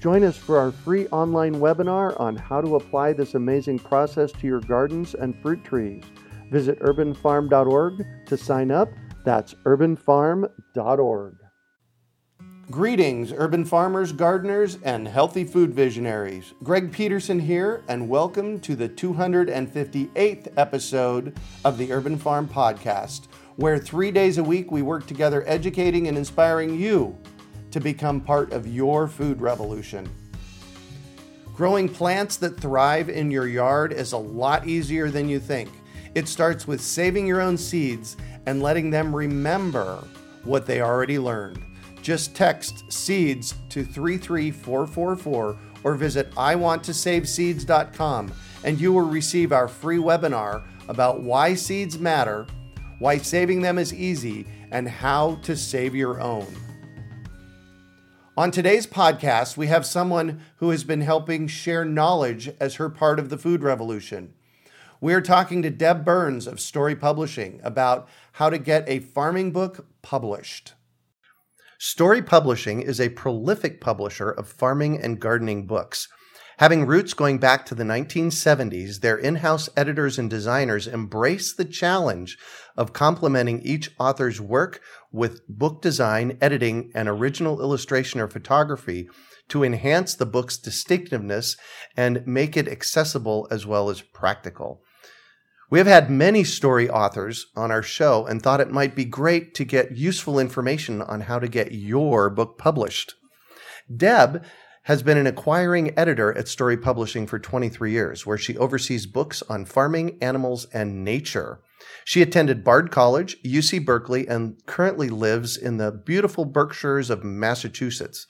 Join us for our free online webinar on how to apply this amazing process to your gardens and fruit trees. Visit urbanfarm.org to sign up. That's urbanfarm.org. Greetings, urban farmers, gardeners, and healthy food visionaries. Greg Peterson here, and welcome to the 258th episode of the Urban Farm Podcast, where three days a week we work together educating and inspiring you to become part of your food revolution. Growing plants that thrive in your yard is a lot easier than you think. It starts with saving your own seeds and letting them remember what they already learned. Just text seeds to 33444 or visit iwanttosaveseeds.com and you will receive our free webinar about why seeds matter, why saving them is easy, and how to save your own. On today's podcast, we have someone who has been helping share knowledge as her part of the food revolution. We are talking to Deb Burns of Storey Publishing about how to get a farming book published. Storey Publishing is a prolific publisher of farming and gardening books. Having roots going back to the 1970s, their in house editors and designers embrace the challenge of complementing each author's work with book design, editing, and original illustration or photography to enhance the book's distinctiveness and make it accessible as well as practical. We have had many Storey authors on our show and thought it might be great to get useful information on how to get your book published. Deb has been an acquiring editor at Storey Publishing for 23 years, where she oversees books on farming, animals, and nature. She attended Bard College, UC Berkeley, and currently lives in the beautiful Berkshires of Massachusetts.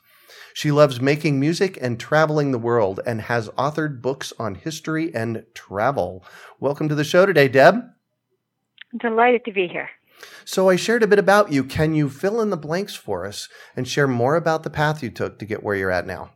She loves making music and traveling the world and has authored books on history and travel. Welcome to the show today, Deb. I'm delighted to be here. So, I shared a bit about you. Can you fill in the blanks for us and share more about the path you took to get where you're at now?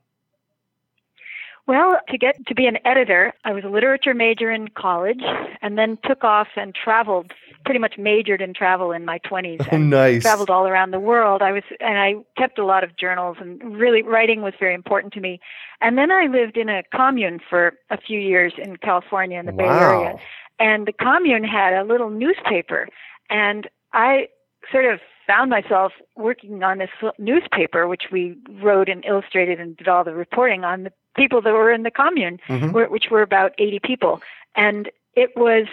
Well, to get to be an editor, I was a literature major in college and then took off and traveled, pretty much majored in travel in my 20s. Oh, nice. Traveled all around the world. I was and I kept a lot of journals and really writing was very important to me. And then I lived in a commune for a few years in California in the wow. Bay Area. And the commune had a little newspaper and I sort of found myself working on this newspaper, which we wrote and illustrated and did all the reporting on the people that were in the commune, mm-hmm. which were about 80 people. And it was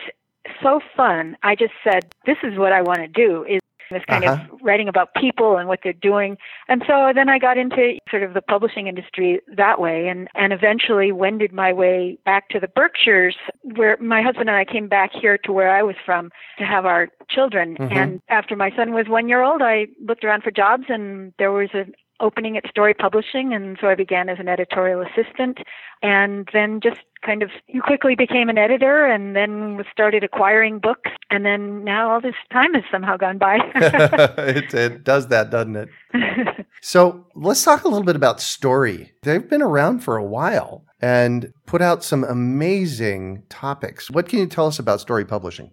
so fun. I just said, this is what I want to do is this kind uh-huh. of writing about people and what they're doing. And so then I got into sort of the publishing industry that way and, and eventually wended my way back to the Berkshires where my husband and I came back here to where I was from to have our children. Mm-hmm. And after my son was one year old, I looked around for jobs and there was an opening at Storey Publishing, and so I began as an editorial assistant, and then just kind of you quickly became an editor, and then started acquiring books, and then now all this time has somehow gone by. it, it does that, doesn't it? so let's talk a little bit about Storey. They've been around for a while and put out some amazing topics. What can you tell us about Storey Publishing?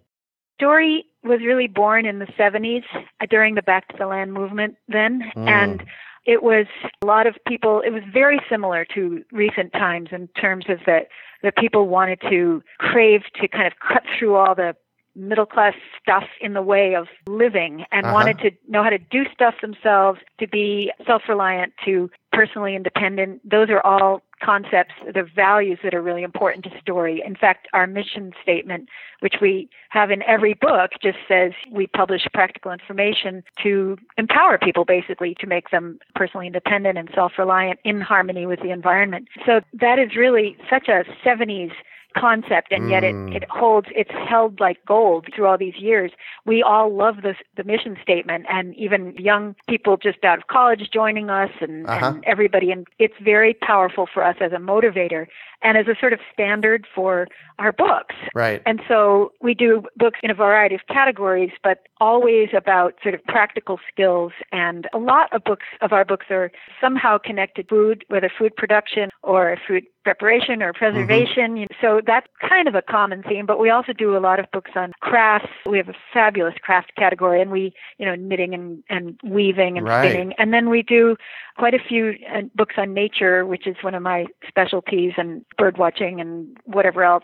Storey was really born in the 70s during the Back to the Land movement then, mm. and it was a lot of people it was very similar to recent times in terms of that that people wanted to crave to kind of cut through all the middle class stuff in the way of living and uh-huh. wanted to know how to do stuff themselves to be self reliant to personally independent those are all concepts, the values that are really important to Storey. In fact, our mission statement, which we have in every book, just says we publish practical information to empower people basically to make them personally independent and self reliant in harmony with the environment. So that is really such a 70s concept and yet Mm. it, it holds it's held like gold through all these years we all love this the mission statement and even young people just out of college joining us and, Uh-huh. and everybody and it's very powerful for us as a motivator and as a sort of standard for our books Right. and so we do books in a variety of categories, but always about sort of practical skills. And a lot of books of our books are somehow connected to food, whether food production or food preparation or preservation. So that's kind of a common theme, but we also do a lot of books on crafts. We have a fabulous craft category and we, you know, knitting and, and weaving and Right. spinning. And then we do quite a few uh, books on nature, which is one of my specialties and bird watching and whatever else.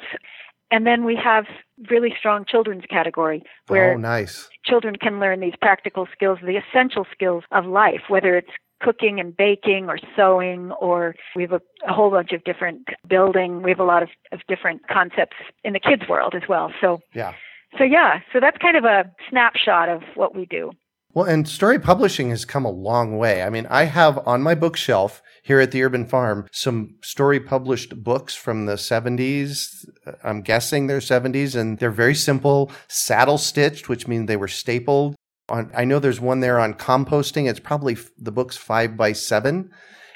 And then we have really strong children's category where oh, nice. children can learn these practical skills, the essential skills of life, whether it's cooking and baking or sewing or we have a, a whole bunch of different building. We have a lot of, of different concepts in the kids world as well. So Yeah. so yeah, so that's kind of a snapshot of what we do. Well, and Storey Publishing has come a long way. I mean, I have on my bookshelf here at the Urban Farm some story published books from the 70s. I'm guessing they're 70s, and they're very simple, saddle stitched, which means they were stapled. On, I know there's one there on composting. It's probably the book's five by seven,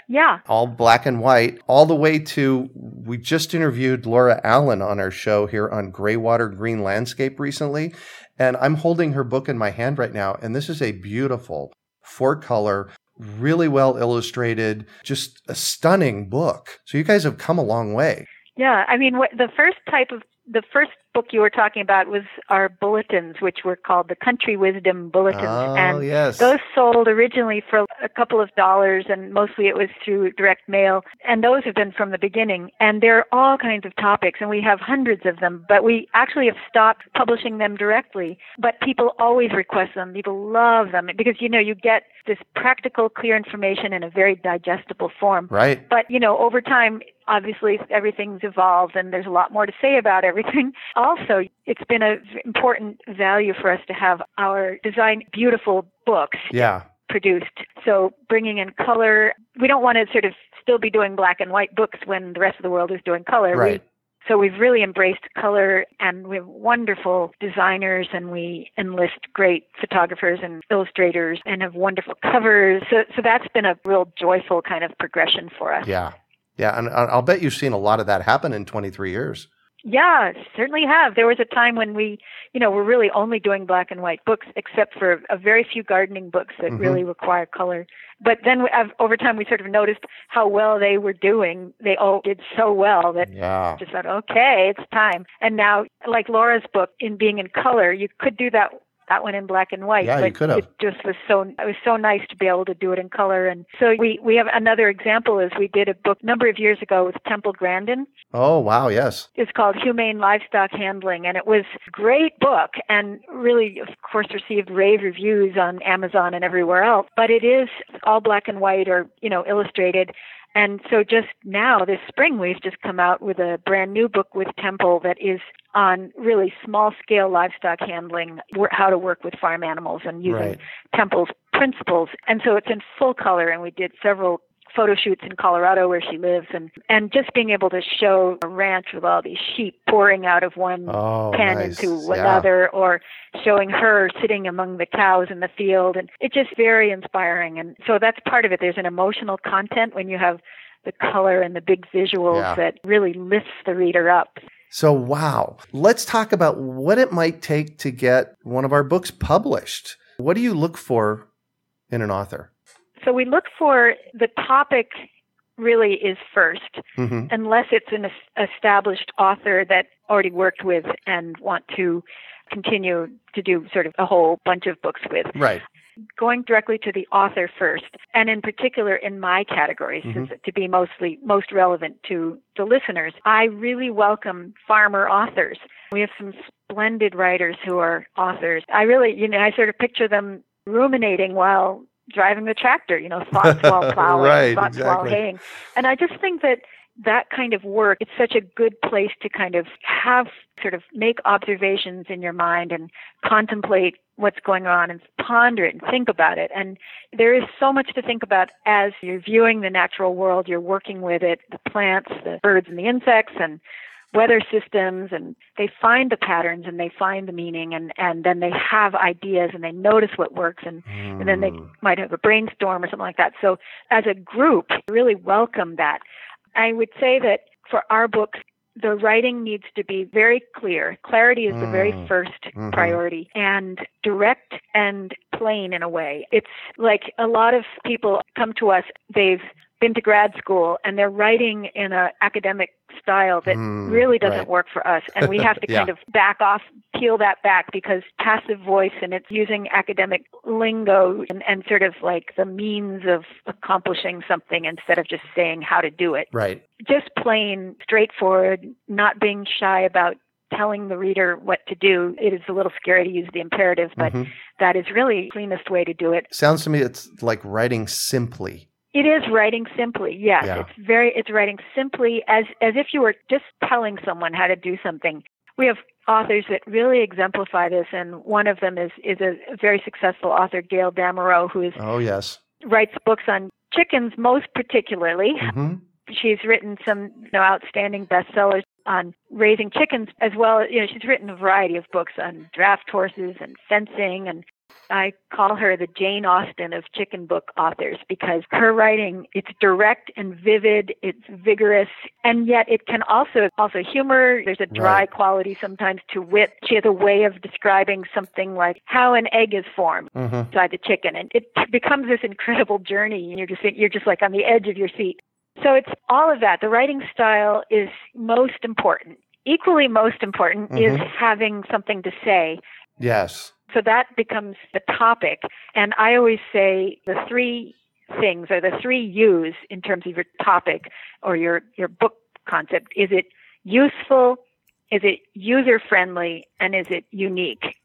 Yeah. all black and white, all the way to we just interviewed Laura Allen on our show here on Greywater Green Landscape recently. And I'm holding her book in my hand right now. And this is a beautiful four color, really well illustrated, just a stunning book. So you guys have come a long way. Yeah, I mean, what, the first type of the first book you were talking about was our bulletins, which were called the Country Wisdom Bulletins, Oh, and yes. those sold originally for a couple of dollars, and mostly it was through direct mail. And those have been from the beginning, and they're all kinds of topics, and we have hundreds of them. But we actually have stopped publishing them directly. But people always request them. People love them because you know you get this practical, clear information in a very digestible form. right. But, you know, over time, obviously everything's evolved and there's a lot more to say about everything. Also, it's been an important value for us to have our design beautiful books Yeah. produced. So bringing in color, we don't want to sort of still be doing black and white books when the rest of the world is doing color. We- so we've really embraced color and we have wonderful designers and we enlist great photographers and illustrators and have wonderful covers. So, so that's been a real joyful kind of progression for us. Yeah. Yeah. And I'll bet you've seen a lot of that happen in 23 years. Yeah, certainly have. There was a time when we, you know, were really only doing black and white books, except for a very few gardening books that Mhm. really require color. But then we, av- over time, we sort of noticed how well they were doing. They all did so well that Yeah. just thought, okay, it's time. And now, like Laura's book, in being in color, you could do that that one in black and white. Yeah, you could have. It just was so it was so nice to be able to do it in color. And so we we have another example is we did a book a number of years ago with Temple Grandin. Oh, wow. Yes. It's called Humane Livestock Handling, and it was a great book and really, of course, received rave reviews on Amazon and everywhere else. But it is all black and white or, you know, illustrated. And so just now, this spring, we've just come out with a brand new book with Temple that is on really small scale livestock handling, how to work with farm animals and using Right. Temple's principles. And so it's in full color, and we did several photo shoots in Colorado where she lives and and just being able to show a ranch with all these sheep pouring out of one Oh, pen nice. into Yeah. another or showing her sitting among the cows in the field and it's just very inspiring and so that's part of it there's an emotional content when you have the color and the big visuals Yeah. that really lifts the reader up So, wow. Let's talk about what it might take to get one of our books published. What do you look for in an author? So we look for the topic really is first hmm unless it's an established author that already worked with and want to continue to do sort of a whole bunch of books with. Right. Going directly to the author first, and in particular in my categories Mhm. to, to be mostly most relevant to the listeners, I really welcome farmer authors. We have some splendid writers who are authors. I really, you know, I sort of picture them ruminating while driving the tractor, you know, thoughts while plowing, Right, thoughts while haying. And I just think that that kind of work, it's such a good place to kind of have sort of make observations in your mind and contemplate what's going on and ponder it and think about it. And there is so much to think about as you're viewing the natural world, you're working with it, the plants, the birds and the insects and weather systems and they find the patterns and they find the meaning and, and then they have ideas and they notice what works and, mm. and then they hmm. might have a brainstorm or something like that. So as a group, really welcome that. I would say that for our books, the writing needs to be very clear. Clarity is the very 1st mm. mm-hmm. priority and direct and plain in a way. It's like a lot of people come to us, they've been to grad school and they're writing in an academic style that mm, really doesn't right. work for us. And we have to yeah. kind of back off, peel that back because passive voice and it's using academic lingo and, and sort of like the means of accomplishing something instead of just saying how to do it. Right. Just plain straightforward, not being shy about telling the reader what to do. It is a little scary to use the imperative, but mm-hmm. that is really the cleanest way to do it. Sounds to me it's like writing simply. It is writing simply. Yes, yeah. it's very it's writing simply as as if you were just telling someone how to do something. We have authors that really exemplify this, and one of them is is a very successful author, Gail Damerow, who is oh yes writes books on chickens most particularly. Mm-hmm. She's written some you know, outstanding bestsellers on raising chickens as well. You know, she's written a variety of books on draft horses and fencing and I call her the Jane Austen of chicken book authors because her writing it's direct and vivid, it's vigorous, and yet it can also also humor. There's a dry right. quality sometimes to wit. She has a way of describing something like how an egg is formed mm-hmm. inside the chicken, and it becomes this incredible journey. And you're just you're just like on the edge of your seat. So it's all of that. The writing style is most important. Equally most important mm-hmm. is having something to say. Yes so that becomes the topic. And I always say the three things or the three U's in terms of your topic or your, your book concept. Is it useful? Is it user friendly? And is it unique?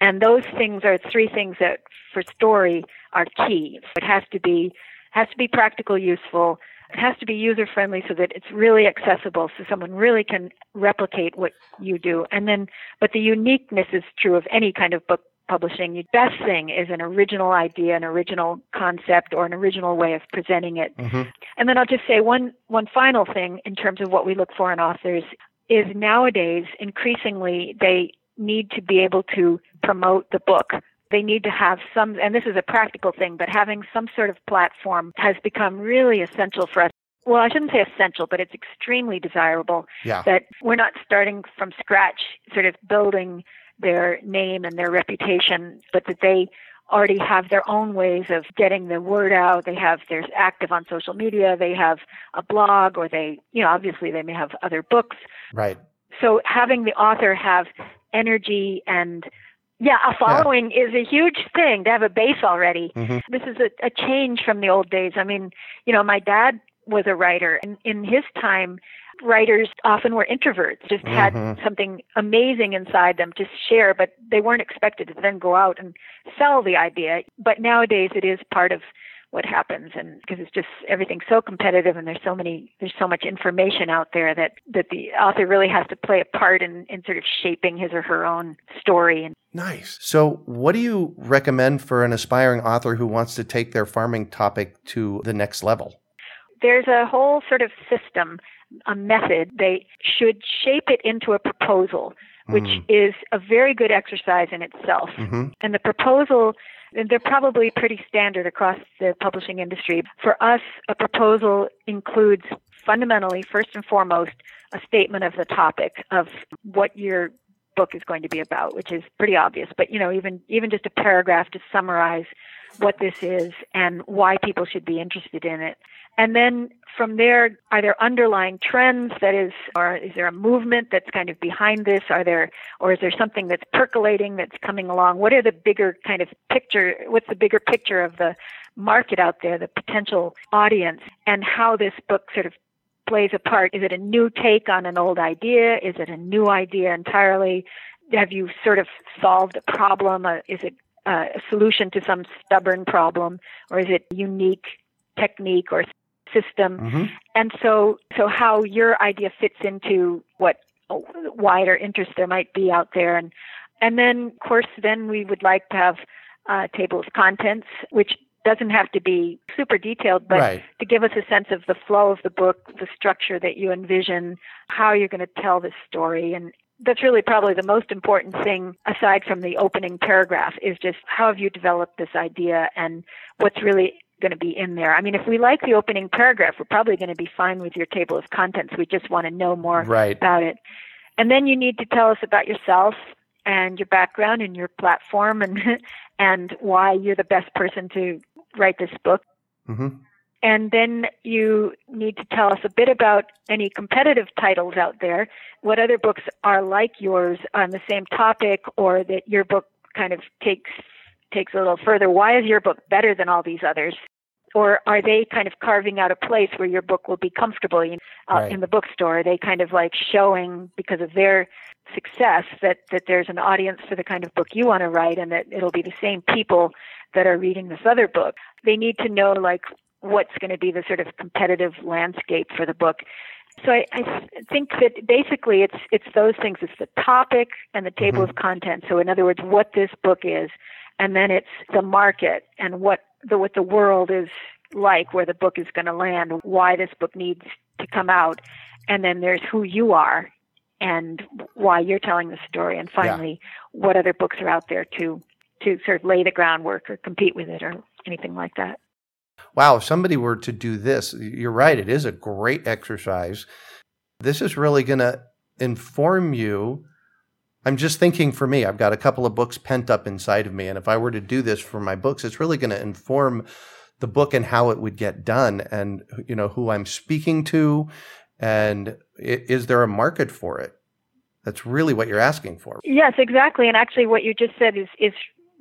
And those things are three things that for Storey are key. It has to be has to be practical, useful, it has to be user friendly so that it's really accessible so someone really can replicate what you do. And then, but the uniqueness is true of any kind of book publishing. The best thing is an original idea, an original concept, or an original way of presenting it. Mm-hmm. And then I'll just say one, one final thing in terms of what we look for in authors is nowadays increasingly they need to be able to promote the book they need to have some, and this is a practical thing, but having some sort of platform has become really essential for us. Well, I shouldn't say essential, but it's extremely desirable yeah. that we're not starting from scratch, sort of building their name and their reputation, but that they already have their own ways of getting the word out. They have, they're active on social media. They have a blog or they, you know, obviously they may have other books. Right. So having the author have energy and yeah, a following yeah. is a huge thing to have a base already. Mm-hmm. This is a, a change from the old days. I mean, you know, my dad was a writer, and in his time, writers often were introverts, just had mm-hmm. something amazing inside them to share, but they weren't expected to then go out and sell the idea. But nowadays, it is part of what happens and because it's just everything's so competitive and there's so many there's so much information out there that that the author really has to play a part in in sort of shaping his or her own story and nice so what do you recommend for an aspiring author who wants to take their farming topic to the next level there's a whole sort of system a method they should shape it into a proposal which mm. is a very good exercise in itself mm-hmm. and the proposal they're probably pretty standard across the publishing industry. For us, a proposal includes fundamentally, first and foremost, a statement of the topic of what your book is going to be about, which is pretty obvious. But you know, even even just a paragraph to summarize what this is and why people should be interested in it. And then from there, are there underlying trends that is, or is there a movement that's kind of behind this? Are there, or is there something that's percolating that's coming along? What are the bigger kind of picture, what's the bigger picture of the market out there, the potential audience, and how this book sort of plays a part? Is it a new take on an old idea? Is it a new idea entirely? Have you sort of solved a problem? Uh, is it uh, a solution to some stubborn problem, or is it unique technique or system. Mm-hmm. And so, so how your idea fits into what wider interest there might be out there. And, and then, of course, then we would like to have uh, table of contents, which doesn't have to be super detailed, but right. to give us a sense of the flow of the book, the structure that you envision, how you're going to tell this story. And that's really probably the most important thing aside from the opening paragraph is just how have you developed this idea and what's really going to be in there. I mean, if we like the opening paragraph, we're probably going to be fine with your table of contents. We just want to know more right. about it. And then you need to tell us about yourself and your background and your platform and and why you're the best person to write this book. Mm-hmm. And then you need to tell us a bit about any competitive titles out there, what other books are like yours on the same topic, or that your book kind of takes takes a little further. Why is your book better than all these others? Or are they kind of carving out a place where your book will be comfortable know, uh, Right. in the bookstore? Are they kind of like showing because of their success that that there's an audience for the kind of book you want to write, and that it'll be the same people that are reading this other book? They need to know like what's going to be the sort of competitive landscape for the book. So I, I think that basically it's it's those things. It's the topic and the table Mhm. of contents. So in other words, what this book is, and then it's the market and what the what the world is like, where the book is going to land, why this book needs to come out, and then there's who you are and why you're telling the story, and finally what other books are out there to to sort of lay the groundwork or compete with it or anything like that. Wow, if somebody were to do this, you're right, it is a great exercise. This is really going to inform you. I'm just thinking for me, I've got a couple of books pent up inside of me. And if I were to do this for my books, it's really going to inform the book and how it would get done and, you know, who I'm speaking to. And is there a market for it? That's really what you're asking for. Yes, exactly. And actually, what you just said is is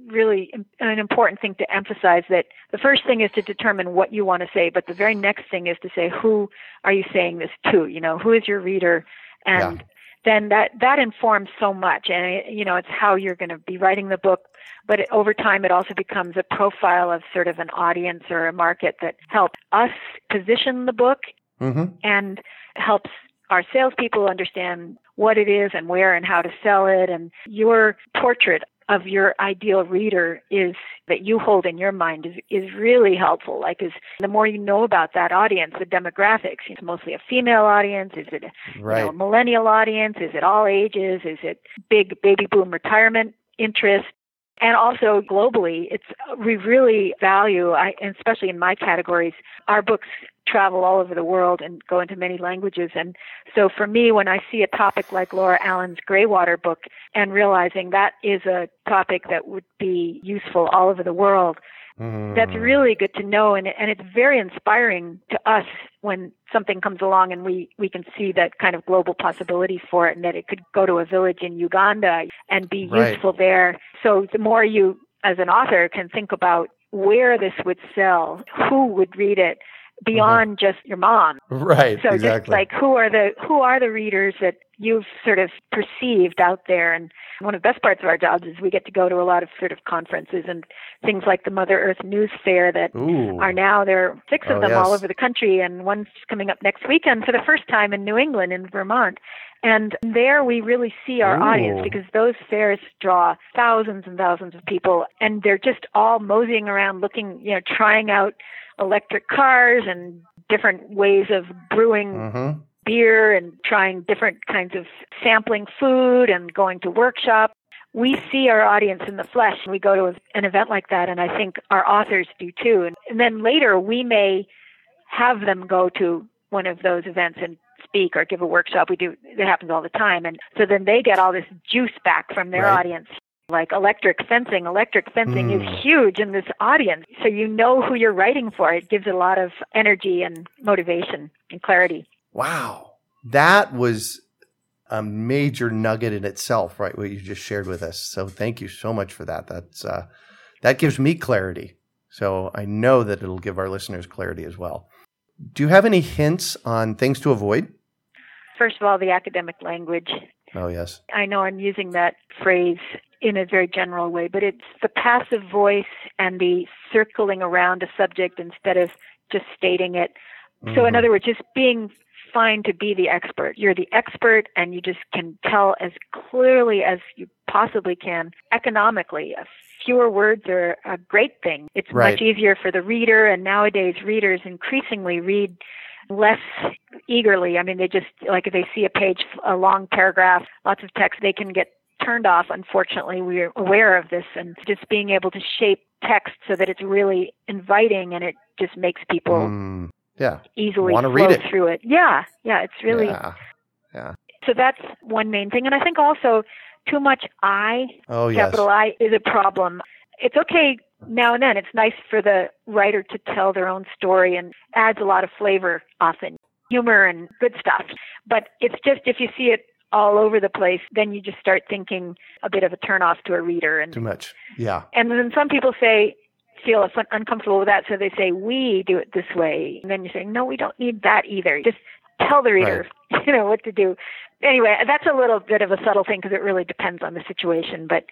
really an important thing to emphasize. That the first thing is to determine what you want to say, but the very next thing is to say who are you saying this to? You know, who is your reader, and then that that informs so much. And it, you know, it's how you're going to be writing the book. But it, over time, it also becomes a profile of sort of an audience or a market that helps us position the book Mm-hmm. and helps our salespeople understand what it is and where and how to sell it. And your portrait of your ideal reader is that you hold in your mind is, is really helpful. Like, is the more you know about that audience, the demographics, it's mostly a female audience. Is it a you Right. know, millennial audience? Is it all ages? Is it big baby boom retirement interest? And also globally, it's we really value, I, especially in my categories, our books travel all over the world and go into many languages. And so for me, when I see a topic like Laura Allen's Greywater book and realizing that is a topic that would be useful all over the world, that's Mhm. really good to know. And, and it's very inspiring to us when something comes along and we, we can see that kind of global possibility for it and that it could go to a village in Uganda and be Right. useful there. So the more you, as an author, can think about where this would sell, who would read it, beyond just your mom. Right. So just like who are the who are the readers that you've sort of perceived out there and one of the best parts of our jobs is we get to go to a lot of sort of conferences and things like the Mother Earth News Fair that Ooh. are now there are six of Oh, them all over the country and one's coming up next weekend for the first time in New England in Vermont. And there we really see our Ooh. audience because those fairs draw thousands and thousands of people and they're just all moseying around looking, you know, trying out electric cars and different ways of brewing Mhm. Beer and trying different kinds of sampling food and going to workshops. We see our audience in the flesh. We go to an event like that, and I think our authors do too. And, and then later, we may have them go to one of those events and speak or give a workshop. We do it happens all the time, and so then they get all this juice back from their Right. audience. Like electric fencing. Electric fencing Mm. is huge in this audience. So you know who you're writing for. It gives a lot of energy and motivation and clarity. Wow. That was a major nugget in itself, right? What you just shared with us. So thank you so much for that. That's uh, that gives me clarity. So I know that it'll give our listeners clarity as well. Do you have any hints on things to avoid? First of all, the academic language. Oh yes. I know I'm using that phrase in a very general way, but it's the passive voice and the circling around a subject instead of just stating it. So, in Mhm. other words, just being fine to be the expert. You're the expert, and you just can tell as clearly as you possibly can, economically, a fewer words are a great thing. It's Right. much easier for the reader, and nowadays readers increasingly read less eagerly. I mean, they just, like if they see a page, a long paragraph, lots of text, they can get turned off. Unfortunately, we're aware of this, and just being able to shape text so that it's really inviting and it just makes people Mm, yeah. easily Wanna flow read it. through it. Yeah, yeah, it's really Yeah. so that's one main thing. And I think also too much I, Oh yes. capital I, is a problem. It's okay now and then. It's nice for the writer to tell their own story and adds a lot of flavor often, humor and good stuff. But it's just if you see it all over the place, then you just start thinking a bit of a turnoff to a reader. And Too much. Yeah. and then some people say feel uncomfortable with that, so they say we do it this way. And then you say no, we don't need that either. Just tell the reader, you know, what to do. Anyway, that's a little bit of a subtle thing because it really depends on the situation. But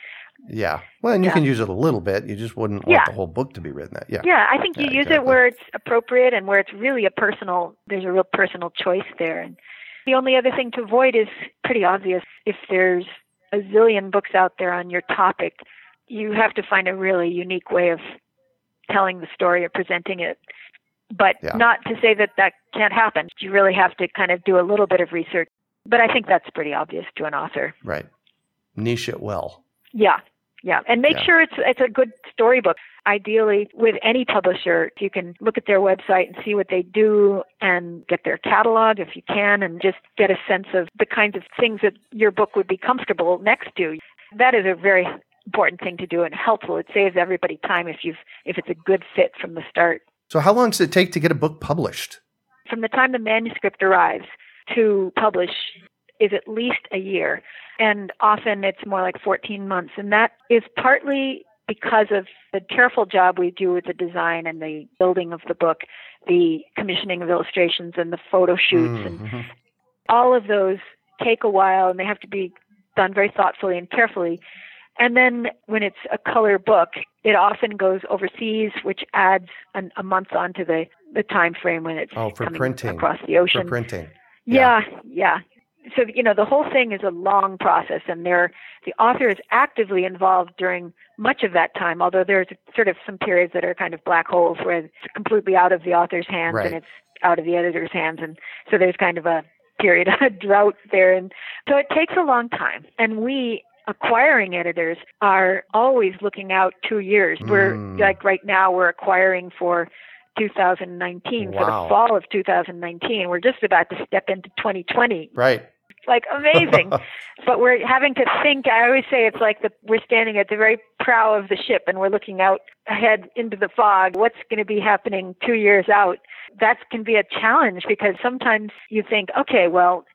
Yeah. Well, and you Yeah. can use it a little bit. You just wouldn't Yeah. want the whole book to be written that. Yeah. yeah, I think you Yeah, use exactly. it where it's appropriate and where it's really a personal. There's a real personal choice there. And the only other thing to avoid is pretty obvious. If there's a zillion books out there on your topic, you have to find a really unique way of telling the story or presenting it. But Yeah. not to say that that can't happen. You really have to kind of do a little bit of research. But I think that's pretty obvious to an author. Right. Niche it well. Yeah, yeah, and make Yeah. sure it's it's a good Storey book. Ideally, with any publisher, you can look at their website and see what they do, and get their catalog if you can, and just get a sense of the kinds of things that your book would be comfortable next to. That is a very important thing to do and helpful. It saves everybody time if you've if it's a good fit from the start. So how long does it take to get a book published? From the time the manuscript arrives to publish is at least a year, and often it's more like 14 months, and that is partly because of the careful job we do with the design and the building of the book, the commissioning of illustrations and the photo shoots and Mhm. all of those take a while and they have to be done very thoughtfully and carefully. And then when it's a color book, it often goes overseas, which adds an, a month onto the, the time frame when it's Oh, for printing. across the ocean. For printing. Yeah, yeah. So you know the whole thing is a long process, and there the author is actively involved during much of that time. Although there's sort of some periods that are kind of black holes where it's completely out of the author's hands Right. and it's out of the editor's hands, and so there's kind of a period of drought there, and so it takes a long time. And we acquiring editors are always looking out two years. We're Mm. like right now we're acquiring for 2019 for the fall of 2019. We're just about to step into 2020. Right. Like amazing. but we're having to think. I always say it's like the, we're standing at the very prow of the ship and we're looking out ahead into the fog. What's going to be happening two years out? That can be a challenge because sometimes you think, okay, well,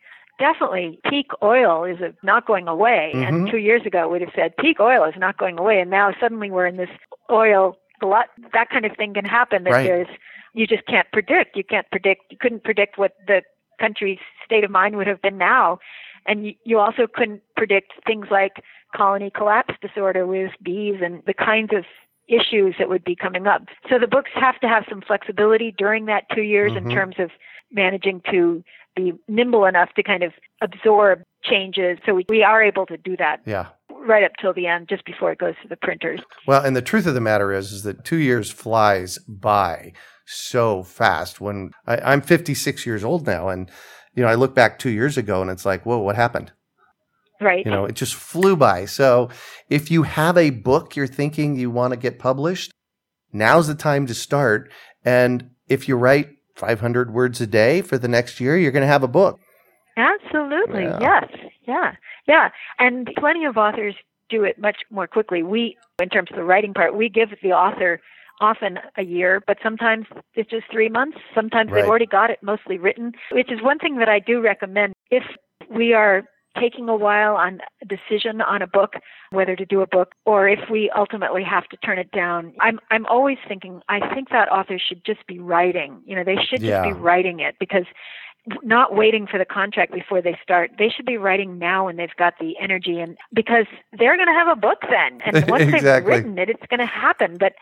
definitely peak oil is not going away. And Mhm. two years ago, we'd have said peak oil is not going away. And now suddenly we're in this oil glut. That kind of thing can happen. That Right. there's you just can't predict. You can't predict. You couldn't predict what the country's state of mind would have been now, and you, also couldn't predict things like colony collapse disorder with bees and the kinds of issues that would be coming up. So the books have to have some flexibility during that two years Mhm. in terms of managing to be nimble enough to kind of absorb changes. So we, we are able to do that Yeah. right up till the end, just before it goes to the printers. Well, and the truth of the matter is, is that two years flies by so fast. When I, I'm 56 years old now, and you know, I look back two years ago, and it's like, whoa, what happened? Right. You know, it just flew by. So, if you have a book you're thinking you want to get published, now's the time to start. And if you write 500 words a day for the next year, you're going to have a book. Absolutely. Yeah. Yes. Yeah. Yeah. And plenty of authors do it much more quickly. We, in terms of the writing part, we give the author often a year, but sometimes it's just three months. Sometimes Right. they've already got it mostly written, which is one thing that I do recommend. If we are taking a while on a decision on a book, whether to do a book, or if we ultimately have to turn it down, I'm I'm always thinking I think that author should just be writing. You know, they should just Yeah. be writing it because not waiting for the contract before they start. They should be writing now when they've got the energy and because they're going to have a book then. And once Exactly. they've written it, it's going to happen. But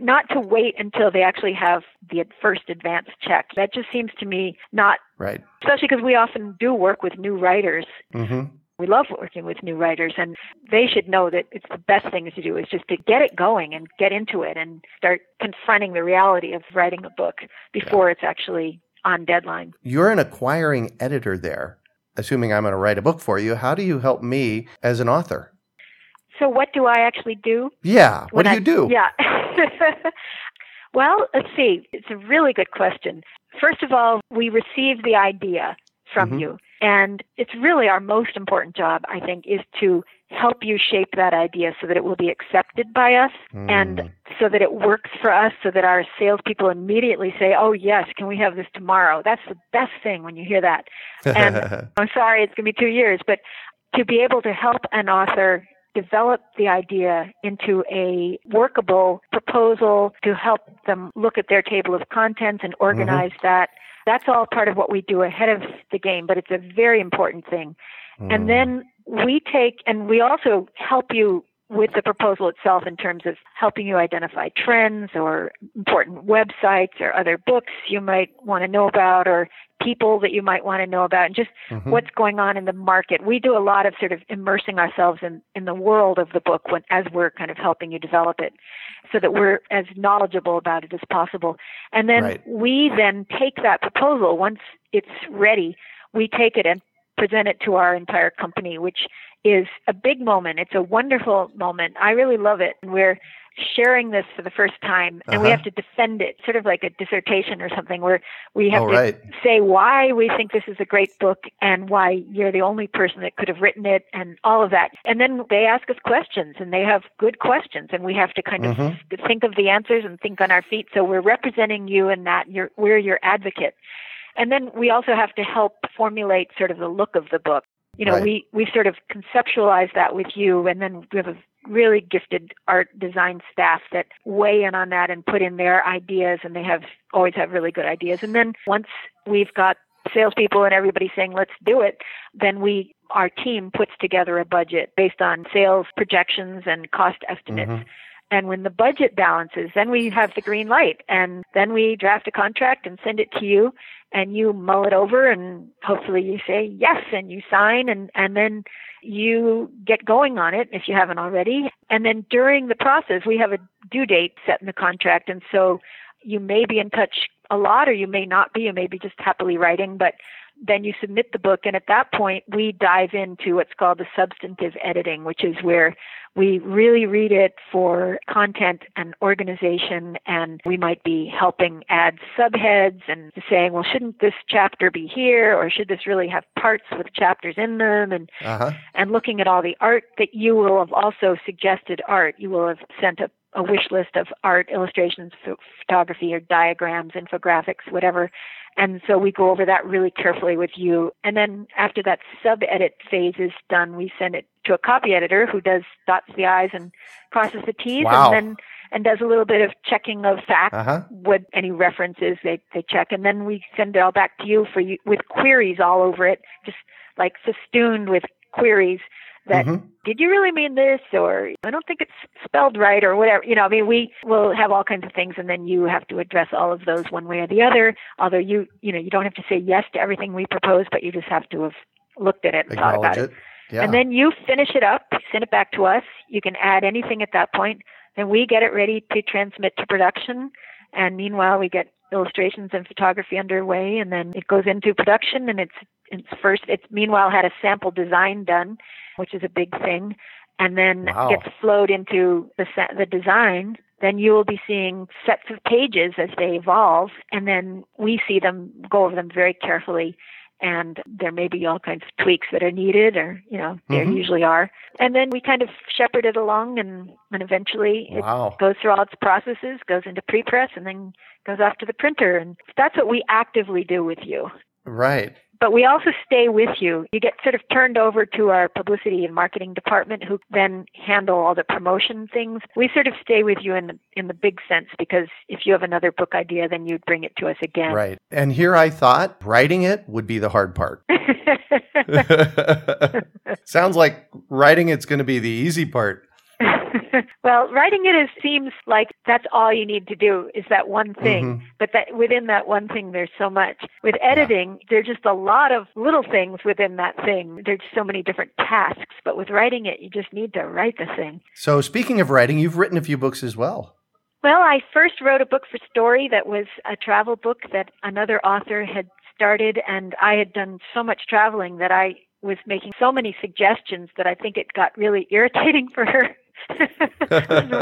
not to wait until they actually have the first advance check. That just seems to me not, Right. especially because we often do work with new writers. Mm-hmm. We love working with new writers, and they should know that it's the best thing to do is just to get it going and get into it and start confronting the reality of writing a book before yeah. it's actually on deadline. You're an acquiring editor there. Assuming I'm going to write a book for you, how do you help me as an author? So, what do I actually do? Yeah, what do I, you do? Yeah. well, let's see. It's a really good question. First of all, we receive the idea from mm-hmm. you. And it's really our most important job, I think, is to help you shape that idea so that it will be accepted by us mm. and so that it works for us, so that our salespeople immediately say, Oh, yes, can we have this tomorrow? That's the best thing when you hear that. And I'm sorry, it's going to be two years, but to be able to help an author develop the idea into a workable proposal to help them look at their table of contents and organize mm-hmm. that. That's all part of what we do ahead of the game, but it's a very important thing. Mm. And then we take and we also help you with the proposal itself in terms of helping you identify trends or important websites or other books you might want to know about or people that you might want to know about and just mm-hmm. what's going on in the market. We do a lot of sort of immersing ourselves in, in the world of the book when, as we're kind of helping you develop it so that we're as knowledgeable about it as possible. And then right. we then take that proposal once it's ready, we take it and present it to our entire company, which is a big moment. It's a wonderful moment. I really love it. And we're sharing this for the first time and uh-huh. we have to defend it, sort of like a dissertation or something where we have oh, to right. say why we think this is a great book and why you're the only person that could have written it and all of that. And then they ask us questions and they have good questions and we have to kind of mm-hmm. think of the answers and think on our feet. So we're representing you in that you're, we're your advocate. And then we also have to help formulate sort of the look of the book. You know, right. we, we sort of conceptualize that with you, and then we have a really gifted art design staff that weigh in on that and put in their ideas, and they have always have really good ideas. And then once we've got salespeople and everybody saying let's do it, then we our team puts together a budget based on sales projections and cost estimates. Mm-hmm. And when the budget balances, then we have the green light and then we draft a contract and send it to you and you mull it over and hopefully you say yes and you sign and, and then you get going on it if you haven't already. And then during the process, we have a due date set in the contract. And so you may be in touch a lot or you may not be. You may be just happily writing, but then you submit the book. And at that point, we dive into what's called the substantive editing, which is where we really read it for content and organization. And we might be helping add subheads and saying, well, shouldn't this chapter be here? Or should this really have parts with chapters in them? And, uh-huh. and looking at all the art that you will have also suggested art. You will have sent a a wish list of art, illustrations, photography, or diagrams, infographics, whatever and so we go over that really carefully with you. And then after that sub edit phase is done, we send it to a copy editor who does dots the I's and crosses the T's wow. and then and does a little bit of checking of facts, uh-huh. what any references they, they check, and then we send it all back to you for you with queries all over it, just like festooned with queries that mm-hmm. did you really mean this or I don't think it's spelled right or whatever. You know, I mean we will have all kinds of things and then you have to address all of those one way or the other. Although you you know, you don't have to say yes to everything we propose, but you just have to have looked at it and thought about it. it. Yeah. And then you finish it up, send it back to us. You can add anything at that point. Then we get it ready to transmit to production. And meanwhile, we get illustrations and photography underway, and then it goes into production. And it's it's first. It's meanwhile had a sample design done, which is a big thing, and then wow. gets flowed into the set, the design. Then you will be seeing sets of pages as they evolve, and then we see them go over them very carefully and there may be all kinds of tweaks that are needed or you know there mm-hmm. usually are and then we kind of shepherd it along and and eventually wow. it goes through all its processes goes into pre-press and then goes off to the printer and that's what we actively do with you right but we also stay with you. You get sort of turned over to our publicity and marketing department who then handle all the promotion things. We sort of stay with you in the, in the big sense because if you have another book idea, then you'd bring it to us again. Right. And here I thought writing it would be the hard part. Sounds like writing it's going to be the easy part. Well, writing it is seems like that's all you need to do is that one thing. Mhm. But that within that one thing there's so much. With editing, there's just a lot of little things within that thing. There's so many different tasks, but with writing it, you just need to write the thing. So, speaking of writing, you've written a few books as well. Well, I first wrote a book for Storey that was a travel book that another author had started, and I had done so much traveling that I was making so many suggestions that I think it got really irritating for her.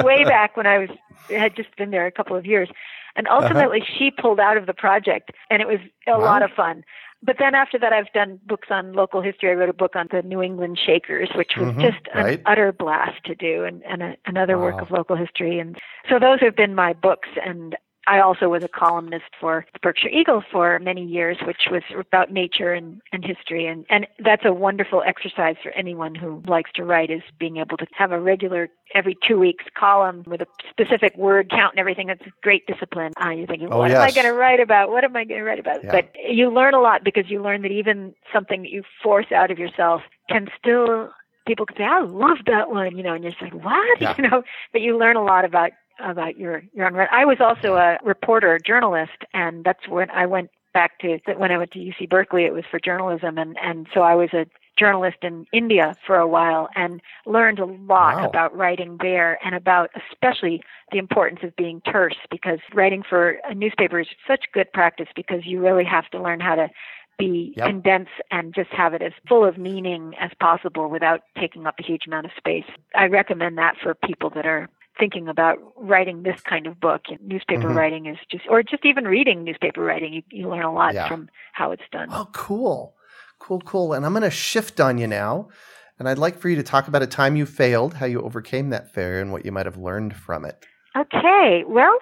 Way back when I was had just been there a couple of years, and ultimately she pulled out of the project, and it was a Uh-huh. Wow. lot of fun. But then after that, I've done books on local history. I wrote a book on the New England Shakers, which was Mhm, just an right. utter blast to do, and, and a, another work of local history. And so those have been my books. And I also was a columnist for the Berkshire Eagle for many years, which was about nature and, and history. And, and that's a wonderful exercise for anyone who likes to write is being able to have a regular every two weeks column with a specific word count and everything. It's great discipline. Uh, you're thinking, Oh, what am I going to write about? What am I going to write about? Yeah. But you learn a lot because you learn that even something that you force out of yourself can still people can say, I love that one, you know, and you're just like, What? Yeah. You know, but you learn a lot about about your your own I was also a reporter, a journalist, and that's when I went back to when I went to UC Berkeley. It was for journalism, and and so I was a journalist in India for a while and learned a lot Wow. about writing there and about especially the importance of being terse because writing for a newspaper is such good practice because you really have to learn how to be Yep. condense and just have it as full of meaning as possible without taking up a huge amount of space. I recommend that for people that are thinking about writing this kind of book. And Newspaper Mhm. writing is just, or just even reading newspaper writing, you, you learn a lot Yeah. from how it's done. Oh, cool. Cool, cool. And I'm going to shift on you now. And I'd like for you to talk about a time you failed, how you overcame that failure, and what you might have learned from it. Okay, well,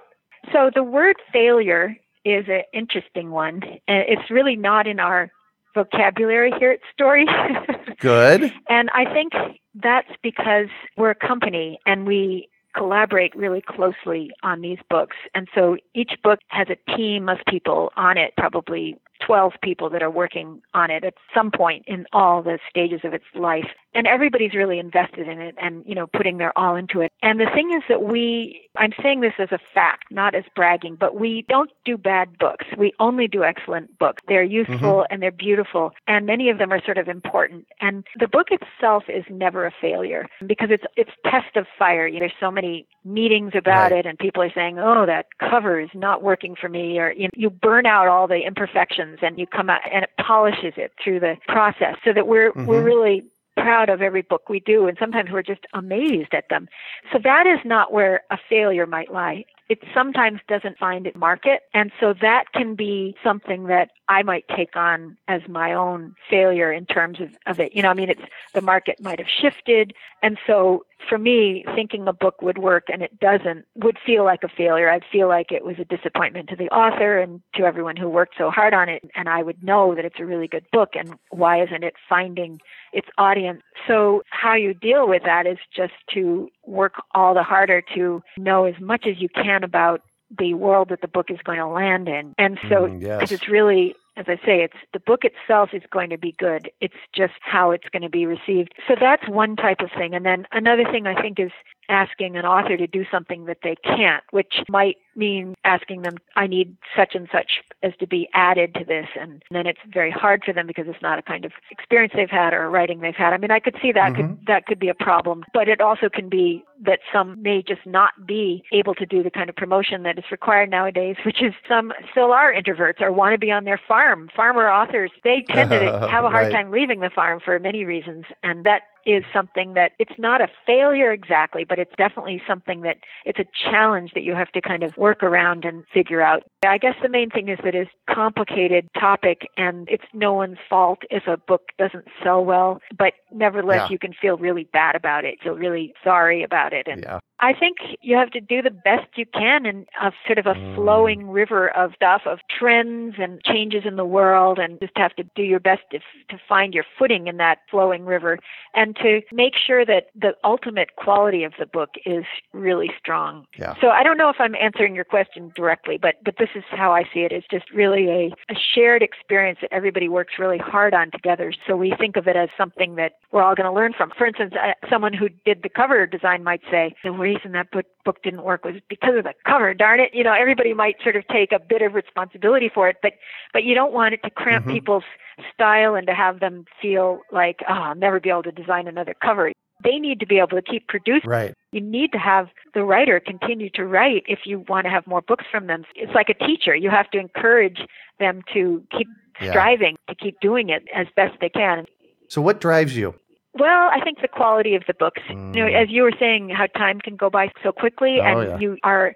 so the word failure is an interesting one. Uh, It's really not in our vocabulary here at Storey. Good. And I think that's because we're a company and we collaborate really closely on these books. And so each book has a team of people on it, probably 12 people that are working on it at some point in all the stages of its life. And everybody's really invested in it and, you know, putting their all into it. And the thing is that we, I'm saying this as a fact, not as bragging, but we don't do bad books. We only do excellent books. They're mm-hmm. useful and they're beautiful. And many of them are sort of important. And the book itself is never a failure because it's, it's test of fire. You know, there's so many meetings about Right. it and people are saying, oh, that cover is not working for me. Or you, know, you burn out all the imperfections and you come out and it polishes it through the process so that we're, we're Mhm. really proud of every book we do and sometimes we're just amazed at them. So that is not where a failure might lie. It sometimes doesn't find its market. And so that can be something that I might take on as my own failure in terms of, of it. You know, I mean, it's the market might have shifted. And so for me, thinking a book would work and it doesn't would feel like a failure. I'd feel like it was a disappointment to the author and to everyone who worked so hard on it. And I would know that it's a really good book and why isn't it finding its audience? So how you deal with that is just to work all the harder to know as much as you can about the world that the book is going to land in. And so Mm, yes. it's really as I say, it's the book itself is going to be good. It's just how it's going to be received. So that's one type of thing. And then another thing I think is asking an author to do something that they can't, which might mean asking them, I need such and such as to be added to this. And then it's very hard for them because it's not a kind of experience they've had or a writing they've had. I mean, I could see that could, mm-hmm. that could be a problem, but it also can be that some may just not be able to do the kind of promotion that is required nowadays, which is some still are introverts or want to be on their farm. Farmer authors, they tend to have a hard Right. time leaving the farm for many reasons. And that is something that it's not a failure exactly, but it's definitely something that it's a challenge that you have to kind of work around and figure out. I guess the main thing is that it's a complicated topic and it's no one's fault if a book doesn't sell well, but nevertheless Yeah. you can feel really bad about it, feel really sorry about it. And Yeah. I think you have to do the best you can in a sort of a Mm. flowing river of stuff, of trends and changes in the world, and just have to do your best to, to find your footing in that flowing river. And and to make sure that the ultimate quality of the book is really strong. Yeah. So I don't know if I'm answering your question directly, but but this is how I see it. It's just really a, a shared experience that everybody works really hard on together. So we think of it as something that we're all going to learn from. For instance, uh, someone who did the cover design might say the reason that book book didn't work was because of the cover. Darn it! You know, everybody might sort of take a bit of responsibility for it, but but you don't want it to cramp Mhm. people's style and to have them feel like, oh, I'll never be able to design another cover. They need to be able to keep producing. Right. You need to have the writer continue to write if you want to have more books from them. It's like a teacher. You have to encourage them to keep Yeah. striving, to keep doing it as best they can. So, what drives you? Well, I think the quality of the books. You know, Mm. as you were saying, how time can go by so quickly, Oh, and yeah. you are.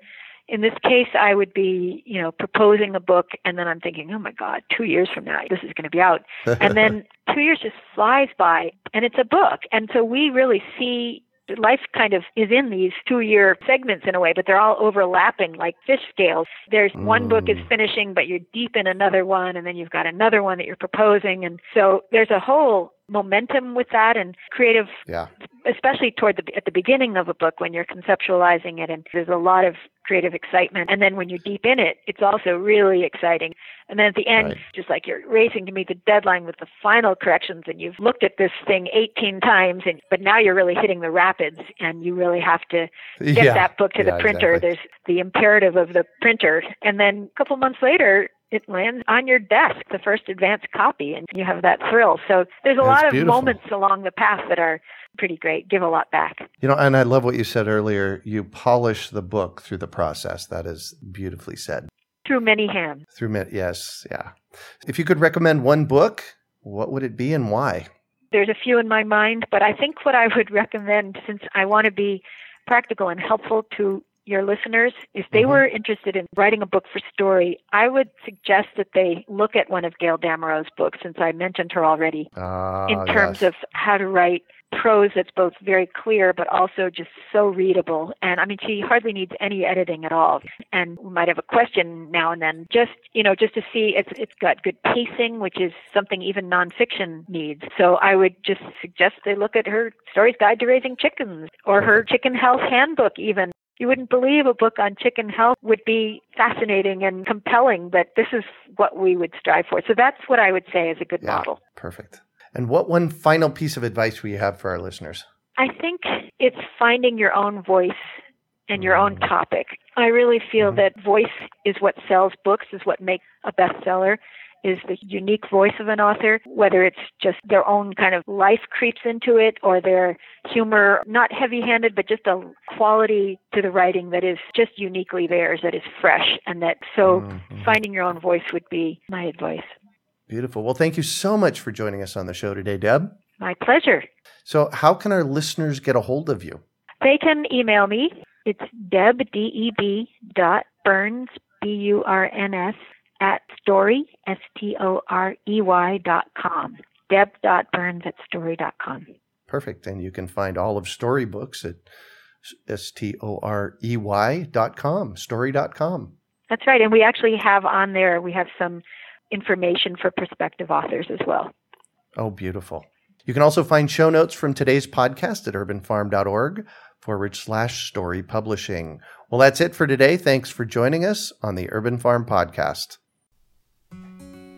In this case, I would be, you know, proposing a book, and then I'm thinking, oh my God, two years from now, this is going to be out, and then two years just flies by, and it's a book, and so we really see life kind of is in these two year segments in a way, but they're all overlapping like fish scales. There's one book is Mm. finishing, but you're deep in another one, and then you've got another one that you're proposing. And so there's a whole momentum with that and creative yeah. especially toward the at the beginning of a book when you're conceptualizing it and there's a lot of creative excitement and then when you're deep in it it's also really exciting and then at the end Right. just like you're racing to meet the deadline with the final corrections and you've looked at this thing 18 times and but now you're really hitting the rapids and you really have to get yeah. that book to Yeah, the printer exactly. there's the imperative of the printer and then a couple months later it lands on your desk, the first advanced copy, and you have that thrill. So there's a That's lot of beautiful. moments along the path that are pretty great, give a lot back. You know, and I love what you said earlier. You polish the book through the process. That is beautifully said. Through many hands. Through mit, yes, yeah. If you could recommend one book, what would it be and why? There's a few in my mind, but I think what I would recommend, since I want to be practical and helpful to your listeners, if they Mhm. were interested in writing a book for Storey, I would suggest that they look at one of Gail Damerow's books, since I mentioned her already, Ah, in terms yes. of how to write prose that's both very clear but also just so readable. And I mean, she hardly needs any editing at all. And we might have a question now and then, just you know, just to see it's it's got good pacing, which is something even nonfiction needs. So I would just suggest they look at her Storey's Guide to Raising Chickens or her Chicken Health Handbook, even. You wouldn't believe a book on chicken health would be fascinating and compelling, but this is what we would strive for. So that's what I would say is a good Yeah. model. Perfect. And what one final piece of advice you have for our listeners? I think it's finding your own voice and your own Mm. topic. I really feel Mhm. that voice is what sells books, is what makes a bestseller, is the unique voice of an author, whether it's just their own kind of life creeps into it or their humor, not heavy handed, but just a quality to the writing that is just uniquely theirs, that is fresh, and that so Mhm. finding your own voice would be my advice. Beautiful. Well, thank you so much for joining us on the show today, Deb. My pleasure. So, how can our listeners get a hold of you? They can email me. It's deb, D-E-B, dot burns, B-U-R-N-S, at storey, S-T-O-R-E-Y dot com. Deb dot burns at storey dot com. Perfect. And you can find all of Storey books at S T O R E Y dot com, storey dot com. That's right. And we actually have on there, we have some information for prospective authors as well. Oh, beautiful. You can also find show notes from today's podcast at urbanfarm.org forward slash storey publishing. Well, that's it for today. Thanks for joining us on the Urban Farm Podcast.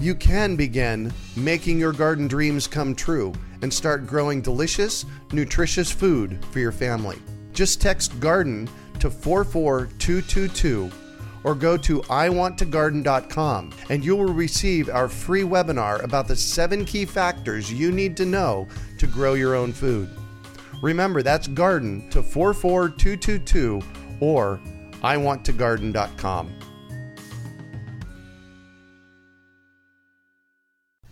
you can begin making your garden dreams come true and start growing delicious, nutritious food for your family. Just text garden to 44222 or go to iwanttogarden.com and you will receive our free webinar about the seven key factors you need to know to grow your own food. Remember, that's garden to 44222 or iwanttogarden.com.